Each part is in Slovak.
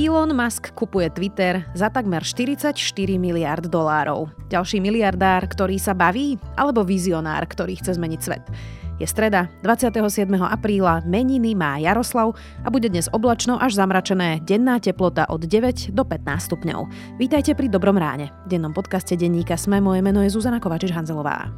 Elon Musk kupuje Twitter za takmer 44 miliard dolárov. Ďalší miliardár, ktorý sa baví, alebo vizionár, ktorý chce zmeniť svet. Je streda, 27. apríla, meniny má Jaroslav a bude dnes oblačno až zamračené, denná teplota od 9 do 15 stupňov. Vítajte pri Dobrom ráne. V dennom podcaste denníka Sme, moje meno je Zuzana Kovačiš-Hanzelová.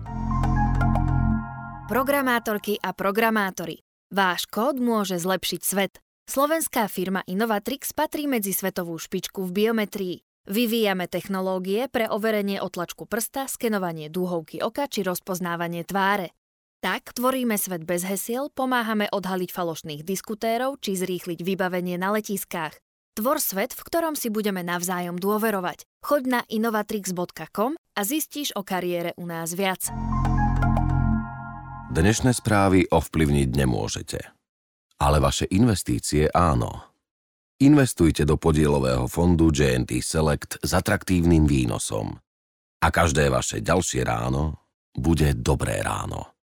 Programátorky a programátori. Váš kód môže zlepšiť svet. Slovenská firma Innovatrix patrí medzi svetovú špičku v biometrii. Vyvíjame technológie pre overenie otlačku prsta, skenovanie dúhovky oka či rozpoznávanie tváre. Tak tvoríme svet bez hesiel, pomáhame odhaliť falošných diskutérov či zrýchliť vybavenie na letiskách. Tvor svet, v ktorom si budeme navzájom dôverovať. Choď na innovatrix.com a zistíš o kariére u nás viac. Dnešné správy ovplyvniť nemôžete ale vaše investície áno. Investujte do podielového fondu JNT Select s atraktívnym výnosom. A každé vaše ďalšie ráno bude dobré ráno.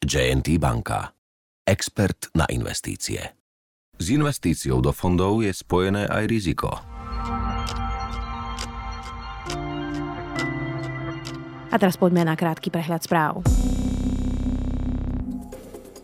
JNT Banka. Expert na investície. S investíciou do fondov je spojené aj riziko. A teraz poďme na krátky prehľad správ.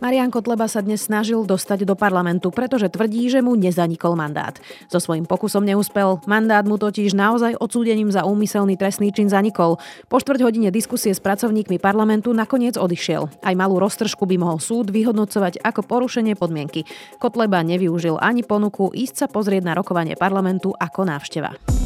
Marian Kotleba sa dnes snažil dostať do parlamentu, pretože tvrdí, že mu nezanikol mandát. So svojím pokusom neúspel, mandát mu totiž naozaj odsúdením za úmyselný trestný čin zanikol. Po štvrť hodine diskusie s pracovníkmi parlamentu nakoniec odišiel. Aj malú roztržku by mohol súd vyhodnocovať ako porušenie podmienky. Kotleba nevyužil ani ponuku ísť sa pozrieť na rokovanie parlamentu ako návšteva.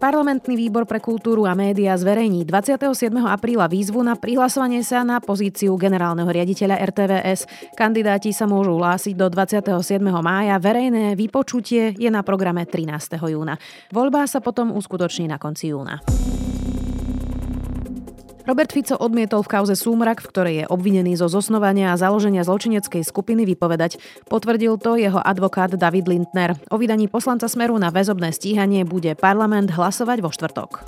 Parlamentný výbor pre kultúru a média zverejní 27. apríla výzvu na prihlasovanie sa na pozíciu generálneho riaditeľa RTVS. Kandidáti sa môžu hlásiť do 27. mája. Verejné vypočutie je na programe 13. júna. Voľba sa potom uskutoční na konci júna. Robert Fico odmietol v kauze Súmrak, v ktorej je obvinený zo zosnovania a založenia zločineckej skupiny vypovedať. Potvrdil to jeho advokát David Lindner. O vydaní poslanca Smeru na väzobné stíhanie bude parlament hlasovať vo štvrtok.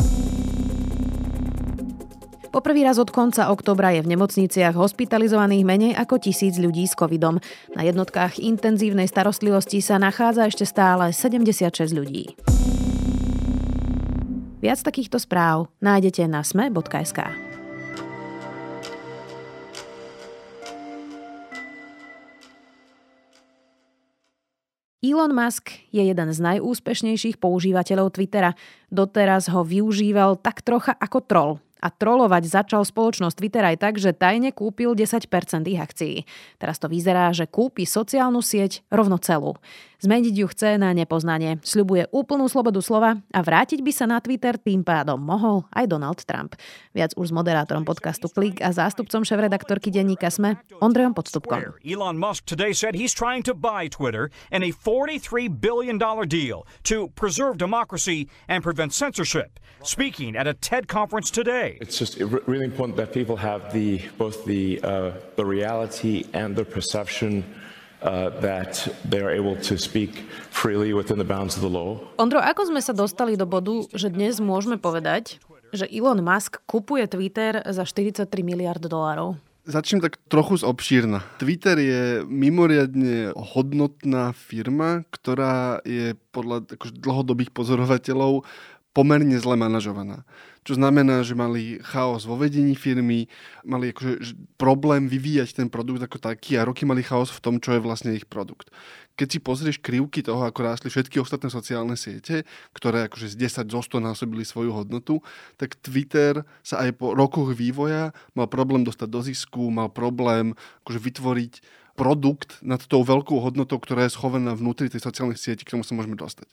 Poprvý raz od konca oktobra je v nemocniciach hospitalizovaných menej ako tisíc ľudí s covidom. Na jednotkách intenzívnej starostlivosti sa nachádza ešte stále 76 ľudí. Viac takýchto správ nájdete na sme.sk. Elon Musk je jeden z najúspešnejších používateľov Twittera. Doteraz ho využíval tak trocha ako troll a trolovať začal spoločnosť Twitter aj tak, že tajne kúpil 10% ich akcií. Teraz to vyzerá, že kúpi sociálnu sieť rovno celú. Zmeniť ju chce na nepoznanie. Sľubuje úplnú slobodu slova a vrátiť by sa na Twitter tým pádom mohol aj Donald Trump. Viac už s moderátorom podcastu Klik a zástupcom šéf-redaktorky denníka SME Ondrejom Podstupkom. Elon Musk today said he's trying to buy Twitter in a $43 billion deal to preserve democracy and prevent censorship. Speaking at a TED conference today. It's just really important that people have the both the uh, the reality and the perception uh, that they are able to speak freely within the bounds of the law. Ondro, ako sme sa dostali do bodu, že dnes môžeme povedať, že Elon Musk kupuje Twitter za 43 miliard dolárov? Začnem tak trochu z obšírna. Twitter je mimoriadne hodnotná firma, ktorá je podľa akože dlhodobých pozorovateľov pomerne zle manažovaná. Čo znamená, že mali chaos vo vedení firmy, mali akože problém vyvíjať ten produkt ako taký a roky mali chaos v tom, čo je vlastne ich produkt. Keď si pozrieš krivky toho, ako rástli všetky ostatné sociálne siete, ktoré akože z 10 zo 100 násobili svoju hodnotu, tak Twitter sa aj po rokoch vývoja mal problém dostať do zisku, mal problém akože vytvoriť produkt nad tou veľkou hodnotou, ktorá je schovaná vnútri tej sociálnej sieti, k tomu sa môžeme dostať.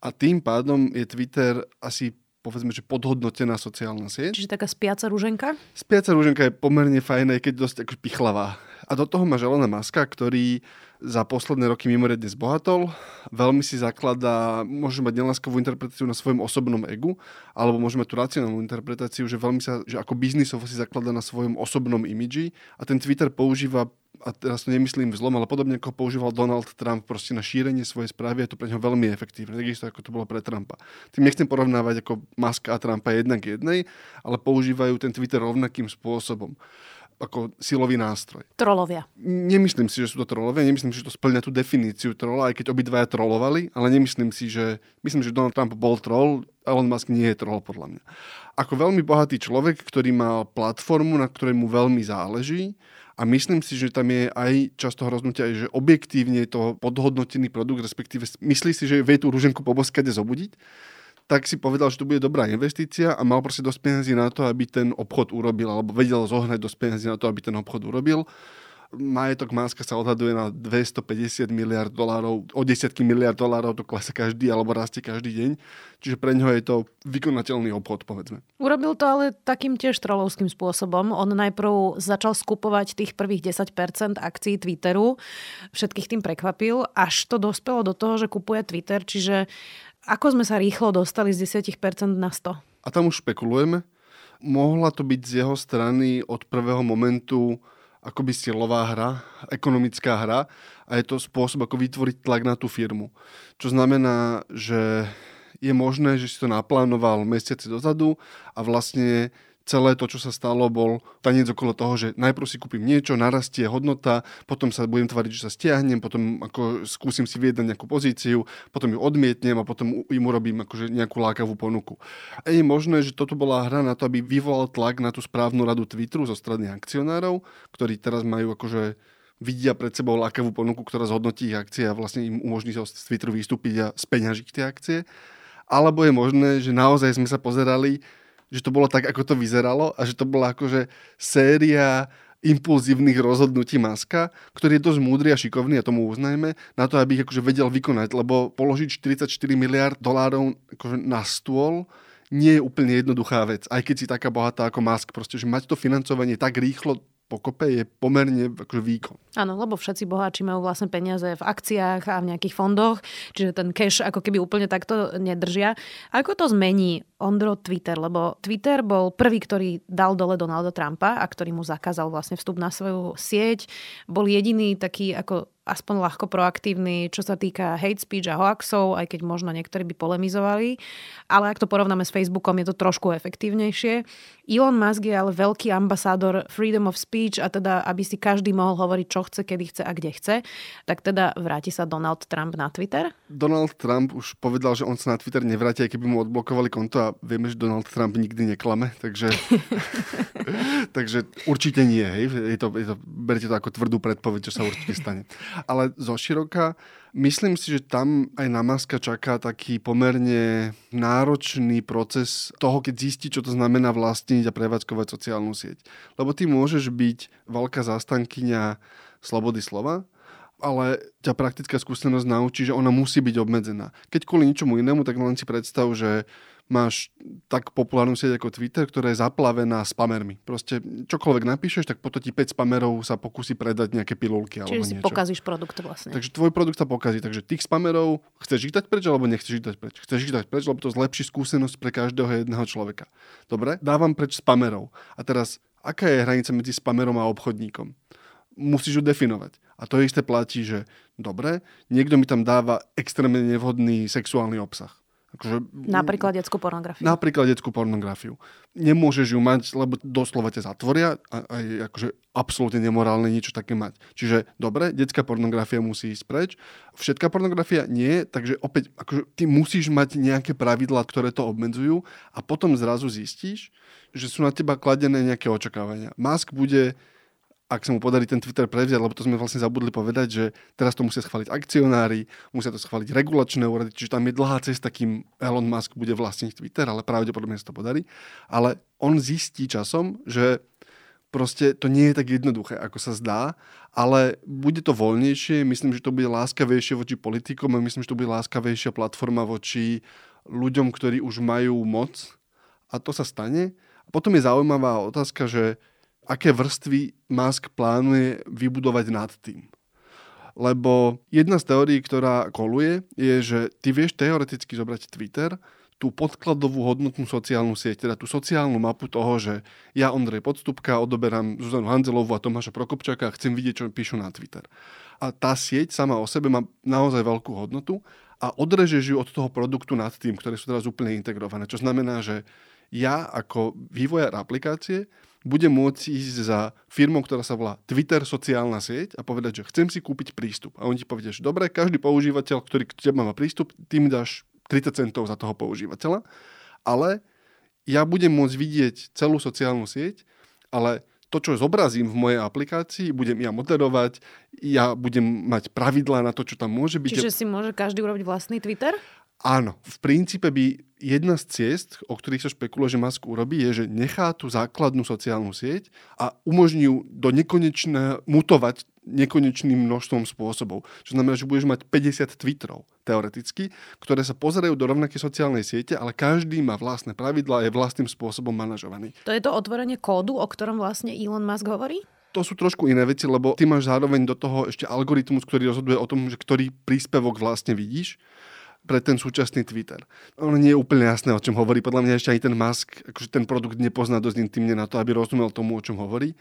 A tým pádom je Twitter asi povedzme, že podhodnotená sociálna sieť. Čiže taká spiaca rúženka? Spiaca rúženka je pomerne fajná, keď dosť ako pichlavá. A do toho má Želena Maska, ktorý za posledné roky mimoriadne zbohatol. Veľmi si zakladá, môže mať neláskavú interpretáciu na svojom osobnom egu, alebo môže mať tú racionálnu interpretáciu, že veľmi sa, že ako biznisovo si zakladá na svojom osobnom imidži a ten Twitter používa a teraz to nemyslím vzlom, ale podobne ako používal Donald Trump proste na šírenie svojej správy, je to pre neho veľmi efektívne, takisto ako to bolo pre Trumpa. Tým nechcem porovnávať ako Musk a Trumpa jednak jednej, ale používajú ten Twitter rovnakým spôsobom. ako silový nástroj. Trolovia. Nemyslím si, že sú to trolovia, nemyslím si, že to splňa tú definíciu trola, aj keď obidvaja trolovali, ale nemyslím si, že myslím, že Donald Trump bol troll, Elon Musk nie je troll podľa mňa. Ako veľmi bohatý človek, ktorý mal platformu, na ktorej mu veľmi záleží, a myslím si, že tam je aj často hroznutia, že objektívne je to podhodnotený produkt, respektíve myslí si, že vie tú rúženku poboskade zobudiť, tak si povedal, že to bude dobrá investícia a mal proste dosť peniazí na to, aby ten obchod urobil, alebo vedel zohnať dosť peniazí na to, aby ten obchod urobil. Majetok Máska sa odhaduje na 250 miliard dolárov, o desiatky miliard dolárov to klesa každý alebo rastie každý deň. Čiže pre ňoho je to vykonateľný obchod, povedzme. Urobil to ale takým tiež trolovským spôsobom. On najprv začal skupovať tých prvých 10% akcií Twitteru. Všetkých tým prekvapil, až to dospelo do toho, že kupuje Twitter. Čiže ako sme sa rýchlo dostali z 10% na 100? A tam už špekulujeme. Mohla to byť z jeho strany od prvého momentu akoby silová hra, ekonomická hra a je to spôsob, ako vytvoriť tlak na tú firmu. Čo znamená, že je možné, že si to naplánoval mesiace dozadu a vlastne celé to, čo sa stalo, bol tanec okolo toho, že najprv si kúpim niečo, narastie hodnota, potom sa budem tvariť, že sa stiahnem, potom ako skúsim si viedať nejakú pozíciu, potom ju odmietnem a potom im urobím akože nejakú lákavú ponuku. A je možné, že toto bola hra na to, aby vyvolal tlak na tú správnu radu Twitteru zo strany akcionárov, ktorí teraz majú akože vidia pred sebou lákavú ponuku, ktorá zhodnotí ich akcie a vlastne im umožní sa z Twitteru vystúpiť a speňažiť tie akcie. Alebo je možné, že naozaj sme sa pozerali že to bolo tak, ako to vyzeralo a že to bola akože séria impulzívnych rozhodnutí Maska, ktorý je dosť múdry a šikovný, a tomu uznajme, na to, aby ich akože vedel vykonať, lebo položiť 44 miliard dolárov akože na stôl nie je úplne jednoduchá vec, aj keď si taká bohatá ako Musk, proste, že mať to financovanie tak rýchlo pokope je pomerne akože výkon. Áno, lebo všetci boháči majú vlastne peniaze v akciách a v nejakých fondoch, čiže ten cash ako keby úplne takto nedržia. Ako to zmení Ondro Twitter? Lebo Twitter bol prvý, ktorý dal dole Donalda Trumpa a ktorý mu zakázal vlastne vstup na svoju sieť. Bol jediný taký ako aspoň ľahko proaktívny, čo sa týka hate speech a hoaxov, aj keď možno niektorí by polemizovali. Ale ak to porovnáme s Facebookom, je to trošku efektívnejšie. Elon Musk je ale veľký ambasádor freedom of speech a teda, aby si každý mohol hovoriť, čo chce, kedy chce a kde chce. Tak teda vráti sa Donald Trump na Twitter? Donald Trump už povedal, že on sa na Twitter nevráti, aj keby mu odblokovali konto a vieme, že Donald Trump nikdy neklame, takže, takže určite nie. Hej. Je to, je to, berte to ako tvrdú predpoveď, čo sa určite stane ale zo široka myslím si, že tam aj na Maska čaká taký pomerne náročný proces toho, keď zistí, čo to znamená vlastniť a prevádzkovať sociálnu sieť. Lebo ty môžeš byť veľká zastankyňa slobody slova, ale ťa praktická skúsenosť naučí, že ona musí byť obmedzená. Keď kvôli ničomu inému, tak len si predstav, že máš tak populárnu sieť ako Twitter, ktorá je zaplavená spamermi. Proste čokoľvek napíšeš, tak potom ti 5 spamerov sa pokusí predať nejaké pilulky alebo Čiže si niečo. pokazíš produkt vlastne. Takže tvoj produkt sa pokazí. Takže tých spamerov chceš ich dať preč alebo nechceš ich dať preč? Chceš ich dať preč, lebo to zlepší skúsenosť pre každého jedného človeka. Dobre, dávam preč spamerov. A teraz, aká je hranica medzi spamerom a obchodníkom? Musíš ju definovať. A to isté platí, že dobre, niekto mi tam dáva extrémne nevhodný sexuálny obsah Akože, napríklad detskú pornografiu. Napríklad detskú pornografiu. Nemôžeš ju mať, lebo doslova ťa zatvoria a, a je akože absolútne nemorálne niečo také mať. Čiže dobre, detská pornografia musí ísť preč. Všetká pornografia nie, takže opäť akože, ty musíš mať nejaké pravidlá, ktoré to obmedzujú a potom zrazu zistíš, že sú na teba kladené nejaké očakávania. Musk bude ak sa mu podarí ten Twitter prevziať, lebo to sme vlastne zabudli povedať, že teraz to musia schváliť akcionári, musia to schváliť regulačné úrady, čiže tam je dlhá cesta, kým Elon Musk bude vlastniť Twitter, ale pravdepodobne sa to podarí. Ale on zistí časom, že proste to nie je tak jednoduché, ako sa zdá, ale bude to voľnejšie, myslím, že to bude láskavejšie voči politikom a myslím, že to bude láskavejšia platforma voči ľuďom, ktorí už majú moc a to sa stane. A potom je zaujímavá otázka, že aké vrstvy Musk plánuje vybudovať nad tým. Lebo jedna z teórií, ktorá koluje, je, že ty vieš teoreticky zobrať Twitter, tú podkladovú hodnotnú sociálnu sieť, teda tú sociálnu mapu toho, že ja, Ondrej Podstupka, odoberám Zuzanu Hanzelovu a Tomáša Prokopčaka a chcem vidieť, čo píšu na Twitter. A tá sieť sama o sebe má naozaj veľkú hodnotu a odrežeš ju od toho produktu nad tým, ktoré sú teraz úplne integrované. Čo znamená, že ja ako vývojár aplikácie bude môcť ísť za firmou, ktorá sa volá Twitter sociálna sieť a povedať, že chcem si kúpiť prístup. A oni ti povedia, že dobre, každý používateľ, ktorý k tebe má prístup, tým dáš 30 centov za toho používateľa, ale ja budem môcť vidieť celú sociálnu sieť, ale to, čo zobrazím v mojej aplikácii, budem ja moderovať, ja budem mať pravidlá na to, čo tam môže byť. Čiže si môže každý urobiť vlastný Twitter? Áno, v princípe by jedna z ciest, o ktorých sa špekuluje, že Musk urobí, je, že nechá tú základnú sociálnu sieť a umožní ju do nekonečného mutovať nekonečným množstvom spôsobov. Čo znamená, že budeš mať 50 Twitterov, teoreticky, ktoré sa pozerajú do rovnakej sociálnej siete, ale každý má vlastné pravidlá a je vlastným spôsobom manažovaný. To je to otvorenie kódu, o ktorom vlastne Elon Musk hovorí? to sú trošku iné veci, lebo ty máš zároveň do toho ešte algoritmus, ktorý rozhoduje o tom, že ktorý príspevok vlastne vidíš pre ten súčasný Twitter. Ono nie je úplne jasné, o čom hovorí. Podľa mňa ešte ani ten Musk, akože ten produkt nepozná dosť intimne na to, aby rozumel tomu, o čom hovorí.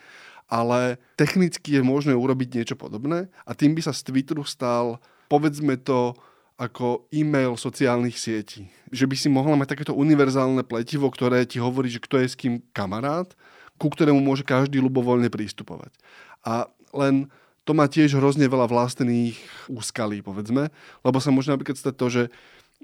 Ale technicky je možné urobiť niečo podobné a tým by sa z Twitteru stal, povedzme to, ako e-mail sociálnych sietí. Že by si mohla mať takéto univerzálne pletivo, ktoré ti hovorí, že kto je s kým kamarát, ku ktorému môže každý ľubovoľne prístupovať. A len to má tiež hrozne veľa vlastných úskalí, povedzme, lebo sa môže napríklad stať to, že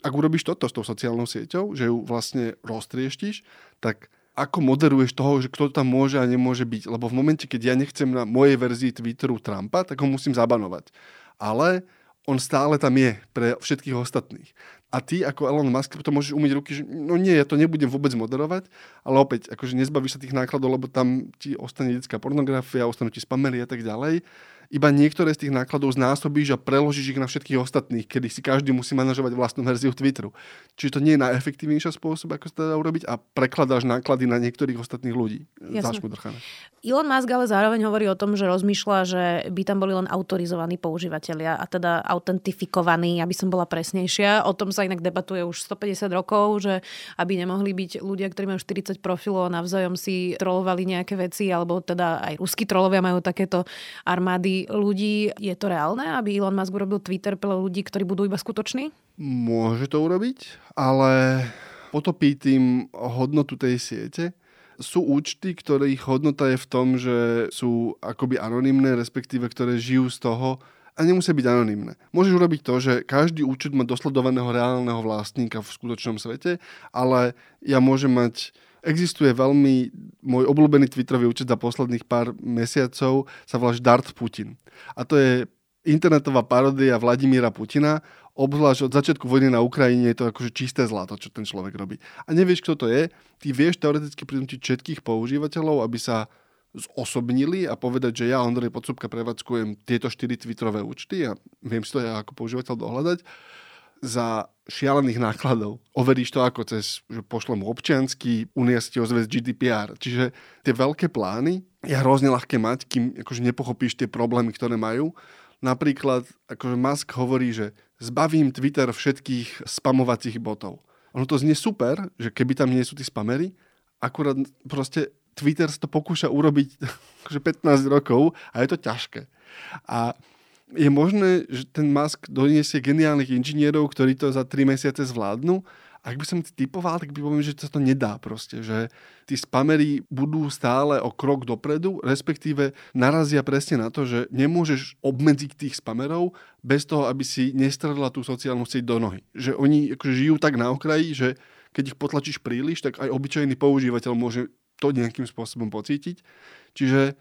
ak urobíš toto s tou sociálnou sieťou, že ju vlastne roztrieštíš, tak ako moderuješ toho, že kto tam môže a nemôže byť. Lebo v momente, keď ja nechcem na mojej verzii Twitteru Trumpa, tak ho musím zabanovať. Ale on stále tam je pre všetkých ostatných. A ty ako Elon Musk to môžeš umyť ruky, že no nie, ja to nebudem vôbec moderovať, ale opäť, akože nezbavíš sa tých nákladov, lebo tam ti ostane detská pornografia, ostanú ti spamery a tak ďalej iba niektoré z tých nákladov znásobíš a preložíš ich na všetkých ostatných, kedy si každý musí manažovať vlastnú verziu Twitteru. Čiže to nie je najefektívnejší spôsob, ako sa to dá urobiť a prekladáš náklady na niektorých ostatných ľudí. Elon Musk ale zároveň hovorí o tom, že rozmýšľa, že by tam boli len autorizovaní používateľia a teda autentifikovaní, aby som bola presnejšia. O tom sa inak debatuje už 150 rokov, že aby nemohli byť ľudia, ktorí majú 40 profilov a navzájom si trolovali nejaké veci, alebo teda aj ruskí trolovia majú takéto armády ľudí. Je to reálne, aby Elon Musk urobil Twitter pre ľudí, ktorí budú iba skutoční? Môže to urobiť, ale potopí tým hodnotu tej siete. Sú účty, ktorých hodnota je v tom, že sú akoby anonymné, respektíve ktoré žijú z toho, a nemusia byť anonimné. Môžeš urobiť to, že každý účet má dosledovaného reálneho vlastníka v skutočnom svete, ale ja môžem mať Existuje veľmi, môj obľúbený Twitterový účet za posledných pár mesiacov sa volá Dart Putin. A to je internetová paródia Vladimíra Putina, obzvlášť od začiatku vojny na Ukrajine je to akože čisté zlato, čo ten človek robí. A nevieš, kto to je, ty vieš teoreticky prinútiť všetkých používateľov, aby sa zosobnili a povedať, že ja, Ondrej Podsúbka, prevádzkujem tieto štyri Twitterové účty a viem si to ja ako používateľ dohľadať za šialených nákladov. Overíš to ako cez, že pošlem občiansky, Unia si ti ozve z GDPR. Čiže tie veľké plány je hrozne ľahké mať, kým akože nepochopíš tie problémy, ktoré majú. Napríklad, akože Musk hovorí, že zbavím Twitter všetkých spamovacích botov. Ono to znie super, že keby tam nie sú tí spamery, akurát proste Twitter sa to pokúša urobiť akože 15 rokov a je to ťažké. A je možné, že ten Musk doniesie geniálnych inžinierov, ktorí to za 3 mesiace zvládnu. Ak by som typoval, tak by poviem, že sa to nedá proste, že tí spamery budú stále o krok dopredu, respektíve narazia presne na to, že nemôžeš obmedziť tých spamerov bez toho, aby si nestredla tú sociálnu sieť do nohy. Že oni akože žijú tak na okraji, že keď ich potlačíš príliš, tak aj obyčajný používateľ môže to nejakým spôsobom pocítiť. Čiže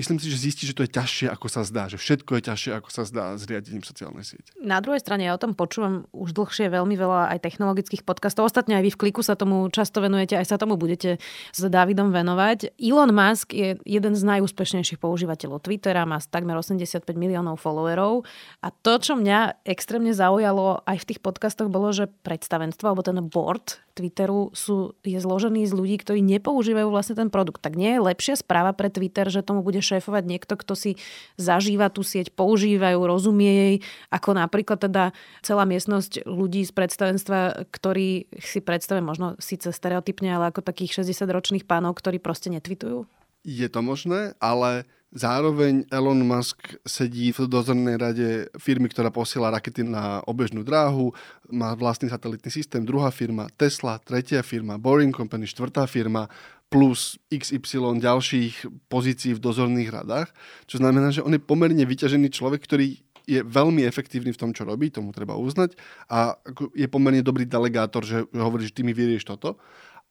myslím si, že zistí, že to je ťažšie, ako sa zdá. Že všetko je ťažšie, ako sa zdá s riadením sociálnej siete. Na druhej strane ja o tom počúvam už dlhšie veľmi veľa aj technologických podcastov. Ostatne aj vy v kliku sa tomu často venujete, aj sa tomu budete s Davidom venovať. Elon Musk je jeden z najúspešnejších používateľov Twittera, má takmer 85 miliónov followerov. A to, čo mňa extrémne zaujalo aj v tých podcastoch, bolo, že predstavenstvo alebo ten board Twitteru sú, je zložený z ľudí, ktorí nepoužívajú vlastne ten produkt. Tak nie je lepšia správa pre Twitter, že tomu bude šéfovať niekto, kto si zažíva tú sieť, používajú, rozumie jej, ako napríklad teda celá miestnosť ľudí z predstavenstva, ktorí si predstavia možno síce stereotypne, ale ako takých 60-ročných pánov, ktorí proste netvitujú? Je to možné, ale Zároveň Elon Musk sedí v dozornej rade firmy, ktorá posiela rakety na obežnú dráhu, má vlastný satelitný systém, druhá firma Tesla, tretia firma Boring Company, štvrtá firma, plus XY ďalších pozícií v dozorných radách, čo znamená, že on je pomerne vyťažený človek, ktorý je veľmi efektívny v tom, čo robí, tomu treba uznať a je pomerne dobrý delegátor, že, hovorí, že ty mi vyrieš toto.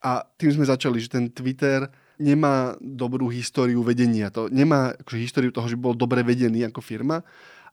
A tým sme začali, že ten Twitter nemá dobrú históriu vedenia. To nemá akože, históriu toho, že bol dobre vedený ako firma,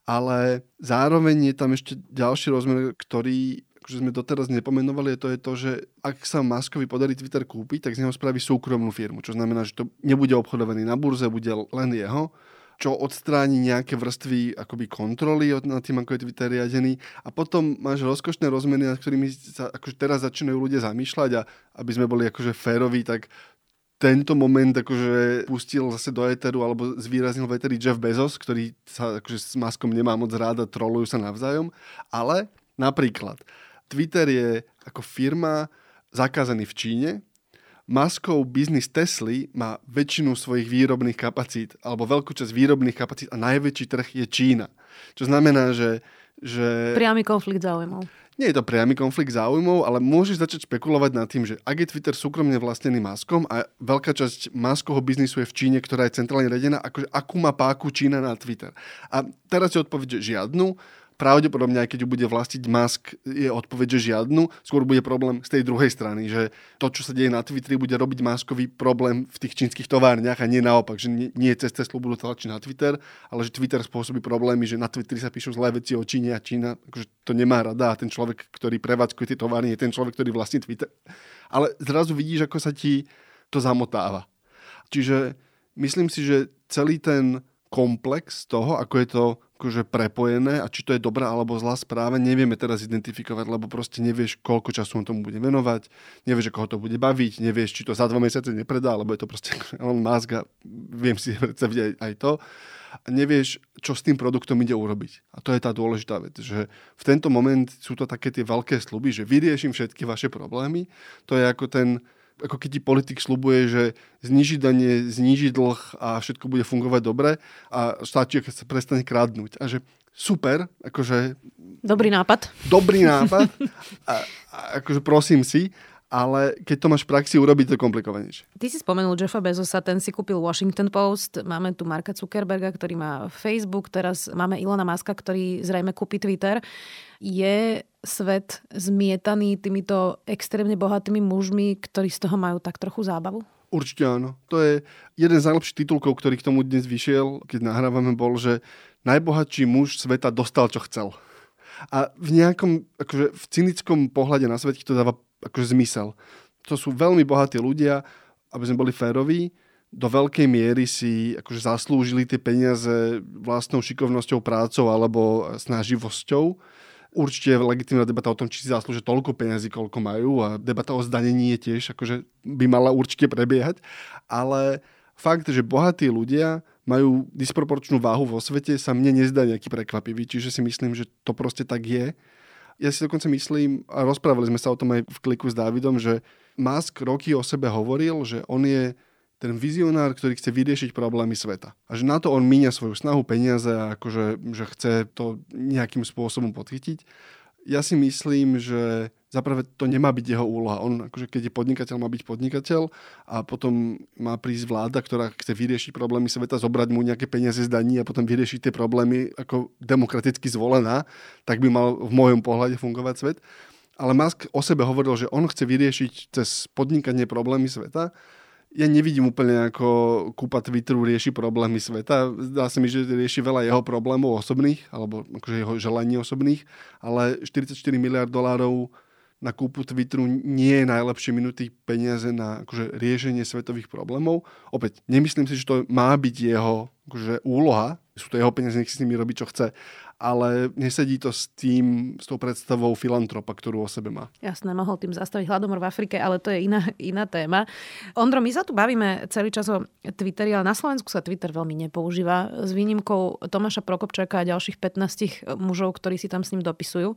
ale zároveň je tam ešte ďalší rozmer, ktorý akože sme doteraz nepomenovali, je to je to, že ak sa Muskovi podarí Twitter kúpiť, tak z neho spraví súkromnú firmu, čo znamená, že to nebude obchodovaný na burze, bude len jeho čo odstráni nejaké vrstvy akoby kontroly nad tým, ako je Twitter riadený. A potom máš rozkošné rozmeny, nad ktorými sa akože teraz začínajú ľudia zamýšľať a aby sme boli akože féroví, tak tento moment akože pustil zase do Eteru alebo zvýraznil v Eteri Jeff Bezos, ktorý sa akože s maskom nemá moc rád a trolujú sa navzájom. Ale napríklad Twitter je ako firma zakázaný v Číne, Muskov biznis Tesly má väčšinu svojich výrobných kapacít, alebo veľkú časť výrobných kapacít a najväčší trh je Čína. Čo znamená, že... že... Priamy konflikt záujmov. Nie je to priamy konflikt záujmov, ale môžeš začať špekulovať nad tým, že ak je Twitter súkromne vlastnený Maskom a veľká časť Maskovho biznisu je v Číne, ktorá je centrálne radená, akože akú má páku Čína na Twitter. A teraz si odpoveď, že žiadnu pravdepodobne, aj keď ju bude vlastiť Musk, je odpoveď, že žiadnu. Skôr bude problém z tej druhej strany, že to, čo sa deje na Twitteri, bude robiť Muskovi problém v tých čínskych továrniach a nie naopak, že nie, nie cez Teslu budú tlačiť na Twitter, ale že Twitter spôsobí problémy, že na Twitteri sa píšu zlé veci o Číne a Čína akože to nemá rada a ten človek, ktorý prevádzkuje tie továrny, je ten človek, ktorý vlastní Twitter. Ale zrazu vidíš, ako sa ti to zamotáva. Čiže myslím si, že celý ten komplex toho, ako je to akože prepojené a či to je dobrá alebo zlá správa, nevieme teraz identifikovať, lebo proste nevieš, koľko času on tomu bude venovať, nevieš, ako ho to bude baviť, nevieš, či to za dva mesiace nepredá, alebo je to proste Elon Musk a viem si predstaviť aj, aj to. A nevieš, čo s tým produktom ide urobiť. A to je tá dôležitá vec, že v tento moment sú to také tie veľké sluby, že vyrieším všetky vaše problémy. To je ako ten ako keď ti politik slubuje, že zniží danie, zniží dlh a všetko bude fungovať dobre a keď sa prestane kradnúť. A že super, akože... Dobrý nápad. Dobrý nápad. A, a akože prosím si, ale keď to máš v praxi urobiť, to komplikovanejšie. Ty si spomenul Jeffa Bezosa, ten si kúpil Washington Post, máme tu Marka Zuckerberga, ktorý má Facebook, teraz máme Ilona Maska, ktorý zrejme kúpi Twitter. Je svet zmietaný týmito extrémne bohatými mužmi, ktorí z toho majú tak trochu zábavu? Určite áno. To je jeden z najlepších titulkov, ktorý k tomu dnes vyšiel, keď nahrávame, bol, že najbohatší muž sveta dostal, čo chcel. A v nejakom, akože v cynickom pohľade na svet to dáva akože zmysel. To sú veľmi bohatí ľudia, aby sme boli féroví, do veľkej miery si akože zaslúžili tie peniaze vlastnou šikovnosťou, prácou alebo snaživosťou. Určite je legitimná debata o tom, či si zaslúžia toľko peniazy, koľko majú a debata o zdanení je tiež, akože by mala určite prebiehať. Ale fakt, že bohatí ľudia majú disproporčnú váhu vo svete, sa mne nezdá nejaký prekvapivý. Čiže si myslím, že to proste tak je. Ja si dokonca myslím, a rozprávali sme sa o tom aj v kliku s Dávidom, že Musk roky o sebe hovoril, že on je ten vizionár, ktorý chce vyriešiť problémy sveta. A že na to on míňa svoju snahu, peniaze a akože, že chce to nejakým spôsobom podchytiť. Ja si myslím, že zaprvé to nemá byť jeho úloha. On, akože keď je podnikateľ, má byť podnikateľ a potom má prísť vláda, ktorá chce vyriešiť problémy sveta, zobrať mu nejaké peniaze z daní a potom vyriešiť tie problémy ako demokraticky zvolená, tak by mal v môjom pohľade fungovať svet. Ale Musk o sebe hovoril, že on chce vyriešiť cez podnikanie problémy sveta ja nevidím úplne ako kúpa Twitteru rieši problémy sveta. Zdá sa mi, že rieši veľa jeho problémov osobných, alebo akože jeho želaní osobných, ale 44 miliard dolárov na kúpu Twitteru nie je najlepšie minutý peniaze na akože, riešenie svetových problémov. Opäť, nemyslím si, že to má byť jeho akože, úloha, sú to jeho peniaze, nech si s nimi robí, čo chce, ale nesedí to s tým, s tou predstavou filantropa, ktorú o sebe má. Jasné, mohol tým zastaviť hladomor v Afrike, ale to je iná, iná téma. Ondro, my sa tu bavíme celý čas o Twitteri, ale na Slovensku sa Twitter veľmi nepoužíva. S výnimkou Tomáša Prokopčaka a ďalších 15 mužov, ktorí si tam s ním dopisujú.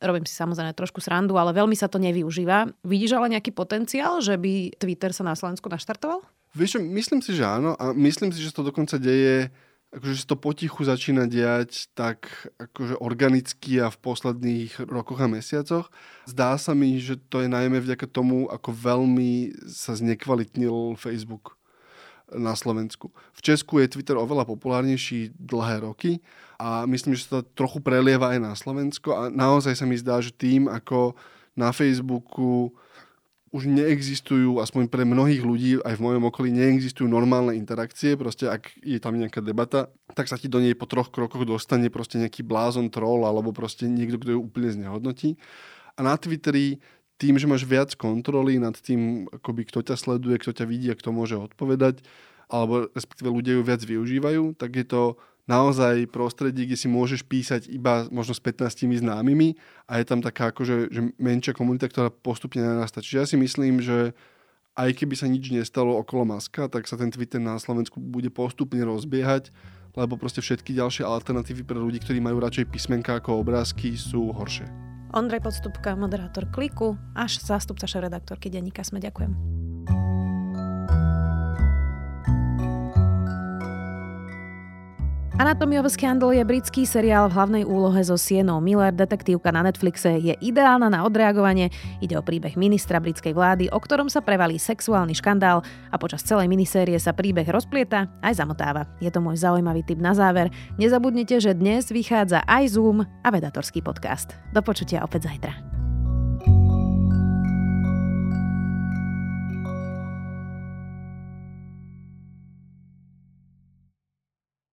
Robím si samozrejme trošku srandu, ale veľmi sa to nevyužíva. Vidíš ale nejaký potenciál, že by Twitter sa na Slovensku naštartoval? Vieš, myslím si, že áno a myslím si, že to dokonca deje akože sa to potichu začína diať tak akože organicky a v posledných rokoch a mesiacoch. Zdá sa mi, že to je najmä vďaka tomu, ako veľmi sa znekvalitnil Facebook na Slovensku. V Česku je Twitter oveľa populárnejší dlhé roky a myslím, že sa to trochu prelieva aj na Slovensko a naozaj sa mi zdá, že tým, ako na Facebooku už neexistujú, aspoň pre mnohých ľudí, aj v mojom okolí, neexistujú normálne interakcie. Proste ak je tam nejaká debata, tak sa ti do nej po troch krokoch dostane proste nejaký blázon troll alebo proste niekto, kto ju úplne znehodnotí. A na Twitteri tým, že máš viac kontroly nad tým, akoby kto ťa sleduje, kto ťa vidí a kto môže odpovedať, alebo respektíve ľudia ju viac využívajú, tak je to naozaj prostredie, kde si môžeš písať iba možno s 15 známymi a je tam taká akože že menšia komunita, ktorá postupne narastá. Čiže ja si myslím, že aj keby sa nič nestalo okolo Maska, tak sa ten Twitter na Slovensku bude postupne rozbiehať, lebo proste všetky ďalšie alternatívy pre ľudí, ktorí majú radšej písmenka ako obrázky, sú horšie. Ondrej Podstupka, moderátor Kliku, až zástupca šéf-redaktorky Denníka Sme. Ďakujem. Anatomy of Scandal je britský seriál v hlavnej úlohe so Sienou Miller. Detektívka na Netflixe je ideálna na odreagovanie. Ide o príbeh ministra britskej vlády, o ktorom sa prevalí sexuálny škandál a počas celej minisérie sa príbeh rozplieta aj zamotáva. Je to môj zaujímavý tip na záver. Nezabudnite, že dnes vychádza aj Zoom a vedatorský podcast. Do počutia opäť zajtra.